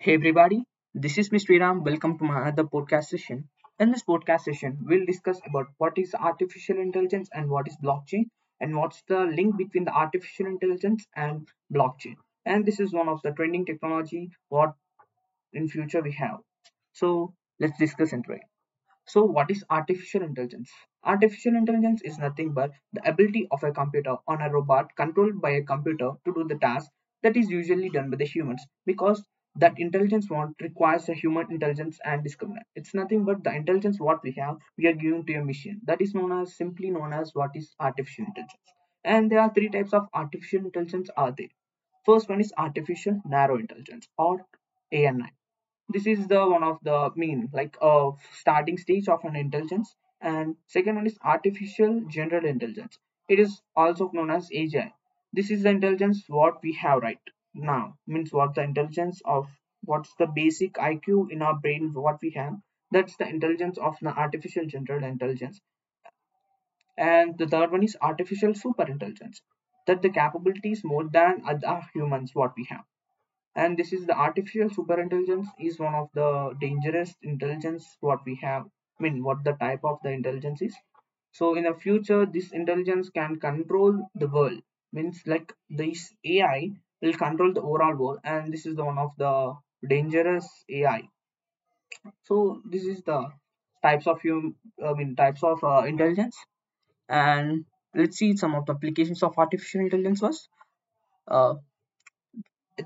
Hey everybody, this is Mr. Ram. Welcome to my other podcast session. In this podcast session, we'll discuss about what is artificial intelligence and what is blockchain and what's the link between the artificial intelligence and blockchain. And this is one of the trending technology what in future we have. So let's discuss into it. So, what is artificial intelligence? Artificial intelligence is nothing but the ability of a computer on a robot controlled by a computer to do the task that is usually done by the humans because that intelligence what requires a human intelligence and discriminate. It's nothing but the intelligence what we have we are giving to a machine. That is known as simply known as what is artificial intelligence. And there are three types of artificial intelligence are there. First one is artificial narrow intelligence or ANI this is the one of the mean like a starting stage of an intelligence and second one is artificial general intelligence it is also known as agi this is the intelligence what we have right now means what the intelligence of what's the basic iq in our brain what we have that's the intelligence of the artificial general intelligence. And the third one is artificial super intelligence that the capabilities more than other humans what we have. And this is the artificial super intelligence is one of the dangerous intelligence what we have i mean what the type of the intelligence is. So in the future this intelligence can control the world means like this ai will control the overall world and this is the one of the dangerous ai so this is the types of hum i mean types of uh, intelligence and let's see some of the applications of artificial intelligence first uh,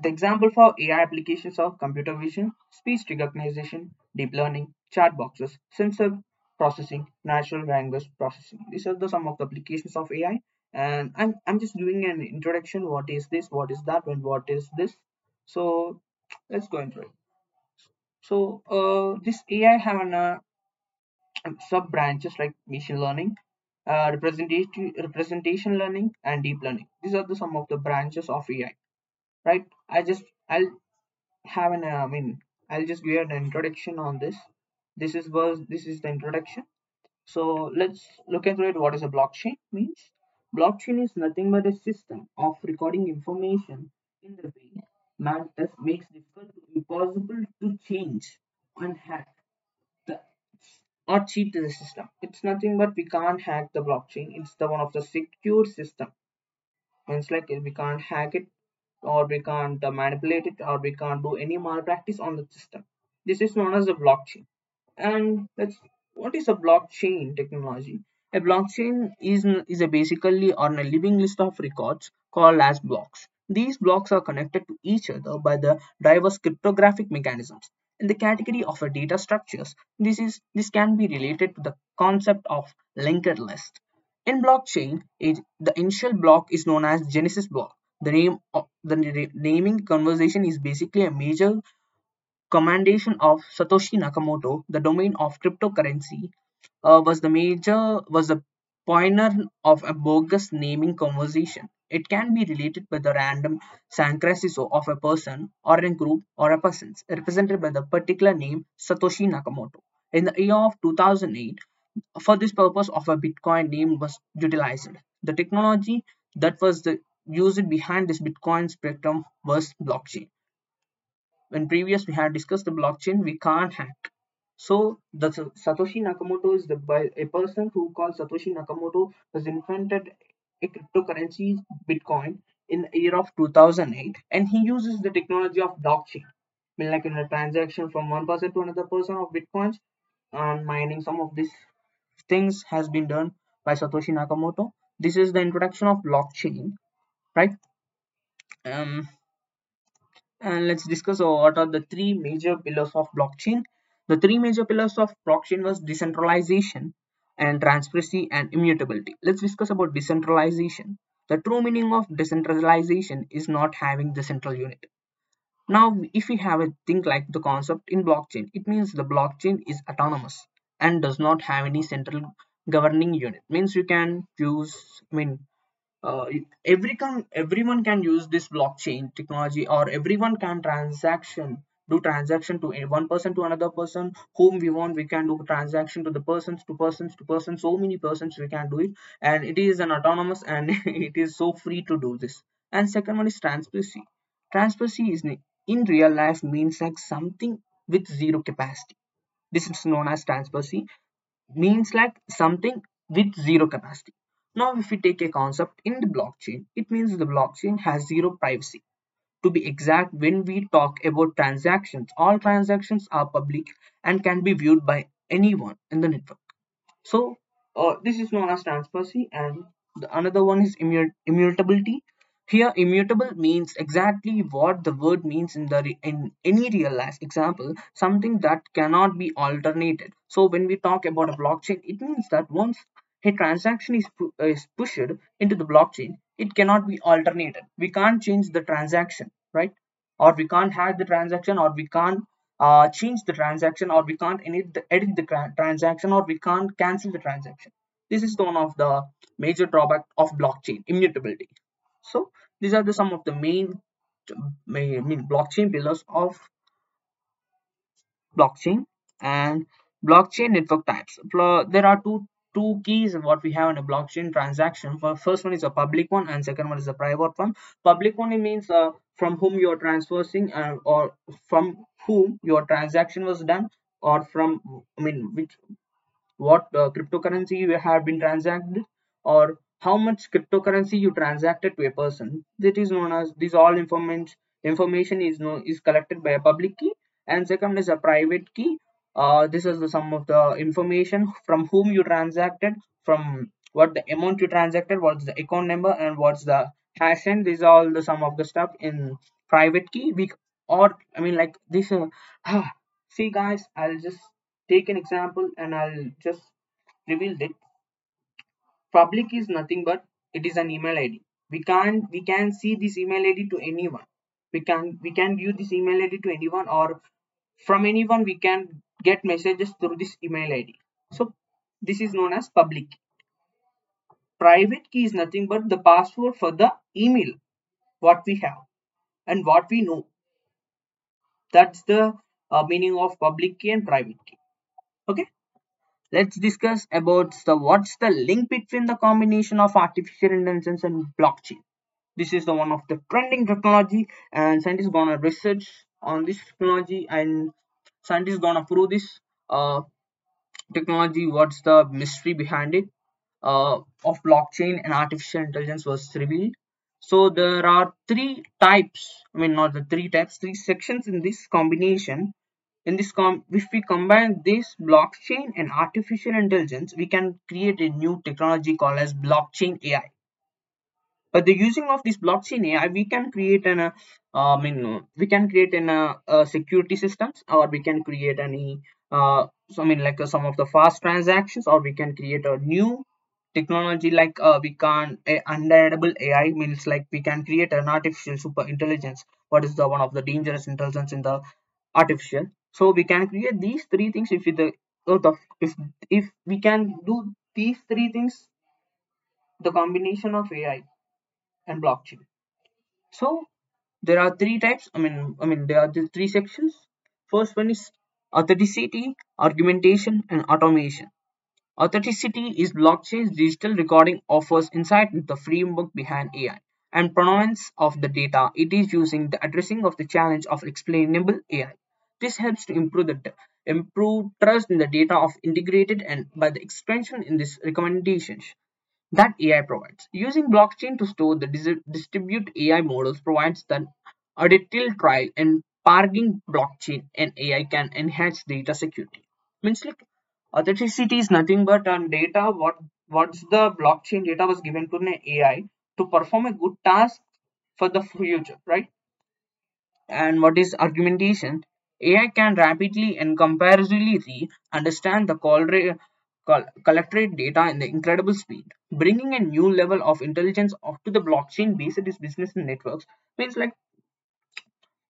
the example for AI applications are computer vision, speech recognition, deep learning, chat boxes, sensor processing, natural language processing. These are the some of the applications of AI. And I'm, I'm just doing an introduction. What is this? What is that? And what is this? So let's go into it. So uh, this AI have an, uh, sub branches like machine learning, uh, representation representation learning, and deep learning. These are the some of the branches of AI right i just i'll have an uh, i mean i'll just give an introduction on this this is was this is the introduction so let's look into it what is a blockchain means blockchain is nothing but a system of recording information in the way man that makes difficult impossible to change and hack the or cheat the system. It's nothing but we can't hack the blockchain. It's the one of the secure system. Means like we can't hack it or we can't uh, manipulate it or we can't do any malpractice on the system. This is known as a blockchain. And that's what is a blockchain technology a blockchain is is a basically on a living list of records called as blocks these blocks are connected to each other by the diverse cryptographic mechanisms in the category of a data structures this is this can be related to the concept of linked list in blockchain, it, the initial block is known as Genesis block. The name the naming conversation is basically a major commendation of Satoshi Nakamoto. The domain of cryptocurrency uh, was the major was the pioneer of a bogus naming conversation. It can be related by the random synchronicity of a person or a group or a person represented by the particular name Satoshi Nakamoto. In the year of 2008, for this purpose of a Bitcoin name was utilized. The technology that was the used behind this Bitcoin spectrum was blockchain. When previous we had discussed the blockchain, we can't hack. So the Satoshi Nakamoto is the by a person who called Satoshi Nakamoto has invented a cryptocurrency Bitcoin in the year of 2008 and he uses the technology of blockchain. I mean like in a transaction from one person to another person of bitcoins and mining some of these things has been done by Satoshi Nakamoto. This is the introduction of blockchain, right? Um, and let's discuss what are the three major pillars of blockchain. The three major pillars of blockchain was decentralization and transparency and immutability. Let's discuss about decentralization. The true meaning of decentralization is not having the central unit. Now, if we have a thing like the concept in blockchain, it means the blockchain is autonomous and does not have any central governing unit. Means you can use, I mean, uh, every can, everyone can use this blockchain technology or everyone can transaction do transaction to one person to another person whom we want we can do transaction to the persons to persons to persons so many persons we can do it and it is an autonomous and it is so free to do this and second one is transparency transparency is in real life means like something with zero capacity. This is known as transparency, means like something with zero capacity. Now, if we take a concept in the blockchain, it means the blockchain has zero privacy. To be exact, when we talk about transactions, all transactions are public and can be viewed by anyone in the network. So uh, this is known as transparency, and the another one is immu- immutability. Here, immutable means exactly what the word means in the in any real life example, something that cannot be alternated. So when we talk about a blockchain, it means that once a transaction is pu- is pushed into the blockchain, it cannot be alternated. We can't change the transaction, right? Or we can't hack the transaction, or we can't uh, change the transaction or we can't edit the, edit the transaction or we can't cancel the transaction this is one of the major drawback of blockchain immutability so these are the some of the main main, mean blockchain pillars of blockchain and blockchain network types there are two two keys what we have in a blockchain transaction. First one is a public one and second one is a private one. Public one means uh, from whom you are transferring uh, or from whom your transaction was done or from i mean which what uh, cryptocurrency you have been transacted or how much cryptocurrency you transacted to a person. That is known as this all information information is known is collected by a public key. And second is a private key uh, this is the sum of the information from whom you transacted from what the amount you transacted what's the account number and what's the hash and these are all the sum of the stuff in private key we or i mean like this uh, see guys i'll just take an example and I'll just reveal that public is nothing but it is an email ID. We can't we can see this email ID to anyone. We can we can view this email ID to anyone or from anyone we can get messages through this email ID. So this is known as public. Private key is nothing but the password for the email what we have and what we know. That's the uh, meaning of public key and private key. Okay. let's discuss about the what's the link between the combination of artificial intelligence and blockchain this is the one of the trending technology and scientists gonna research on this technology and scientists gonna prove this uh, technology what's the mystery behind it? Uh, of blockchain and artificial intelligence was revealed. So there are three types i mean not the three types three sections in this combination. In this com if we combine this blockchain and artificial intelligence we can create a new technology called as blockchain ai but the using of this blockchain ai we can create an uh, i mean we can create an uh, uh, security systems or we can create any uh, so i mean like uh, some of the fast transactions or we can create a new technology like uh, we can a undeniable ai means like we can create an artificial super intelligence what is the one of the dangerous intelligence in the artificial. So we can create these three things if the oh, if if we can do these three things the combination of ai and blockchain. So there are three types i mean i mean there are the three sections. First one is authenticity argumentation and automation. Authenticity is blockchain's digital recording offers insight into the framework behind ai and provenance of the data. It is using the addressing of the challenge of explainable ai this helps to improve the improve trust in the data of integrated and by the expansion in this recommendations that AI provides. Using blockchain to store the dis- distribute AI models provides the a detailed trial and parking blockchain and AI can enhance data security. Means like authenticity is nothing but on data what what's the blockchain data was given to an AI to perform a good task for the future, right? And what is argumentation? AI can rapidly and comparatively understand the col- collected data in the incredible speed. Bringing a new level of intelligence to the blockchain based business networks. Means like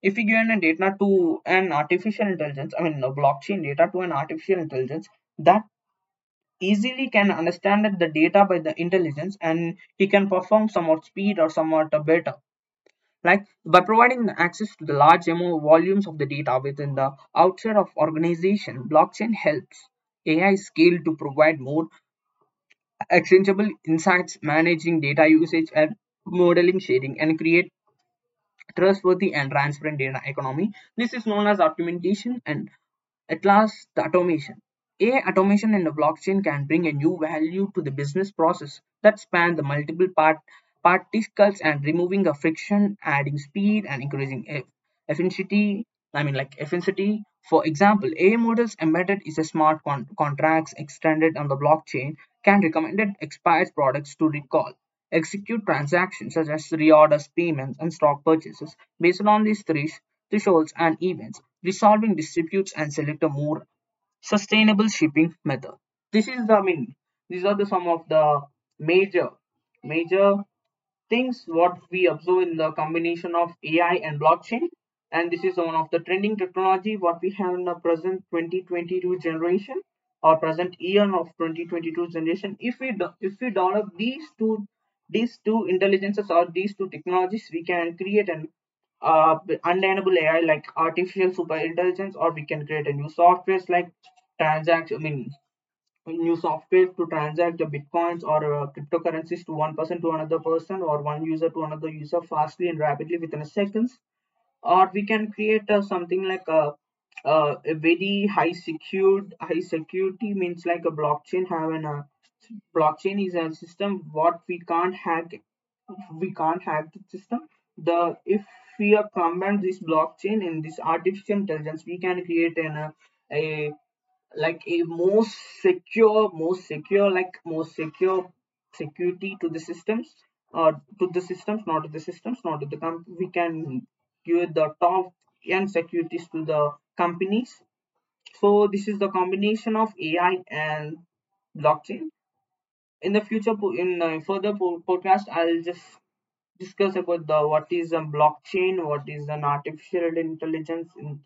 if we give a data to an artificial intelligence, I mean a blockchain data to an artificial intelligence that easily can understand the data by the intelligence and he can perform somewhat speed or somewhat better. Like by providing access to the large volumes of the data within the outside of organization blockchain helps ai scale to provide more actionable insights managing data usage and modeling sharing and create trustworthy and transparent data economy. This is known as optimization and at last, the automation. AI automation in the blockchain can bring a new value to the business process that span the multiple part particles and removing the friction, adding speed and increasing efficiency. I mean, like efficiency. For example, AI models embedded is a smart con- contracts extended on the blockchain can recommend expired products to recall, execute transactions such as reorders, payments, and stock purchases based on these three thresholds and events resolving disputes and select a more sustainable shipping method. This is the I mean these are the some of the major major things what we observe in the combination of AI and blockchain and this is one of the trending technology what we have in the present 2022 generation or present year of 2022 generation if we if we develop these two these two intelligences or these two technologies we can create an uh, undeniable AI like artificial super intelligence, or we can create a new softwares like transaction. I mean, new software to transact the bitcoins or uh, cryptocurrencies to one person to another person or one user to another user fastly and rapidly within seconds. Or we can create uh, something like a, a a very high secured high security means like a blockchain having a blockchain is a system what we can't hack we can't hack the system. The if we are combine this blockchain and this artificial intelligence we can create an uh, a like a most secure most secure like most secure security to the systems or to the systems not to the systems not to the com- we can give the top end securities to the companies. So this is the combination of ai and blockchain. In the future in uh, further podcast i'll just discuss about the what is a blockchain what is an artificial intelligence in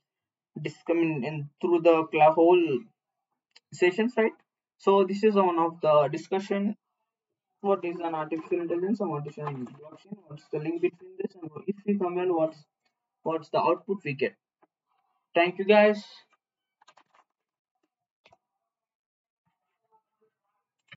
in through the whole sessions right? So this is one of the discussion. What is an artificial intelligence and what is an blockchain? What's the link between this and if we comment what's what's the output we get. Thank you guys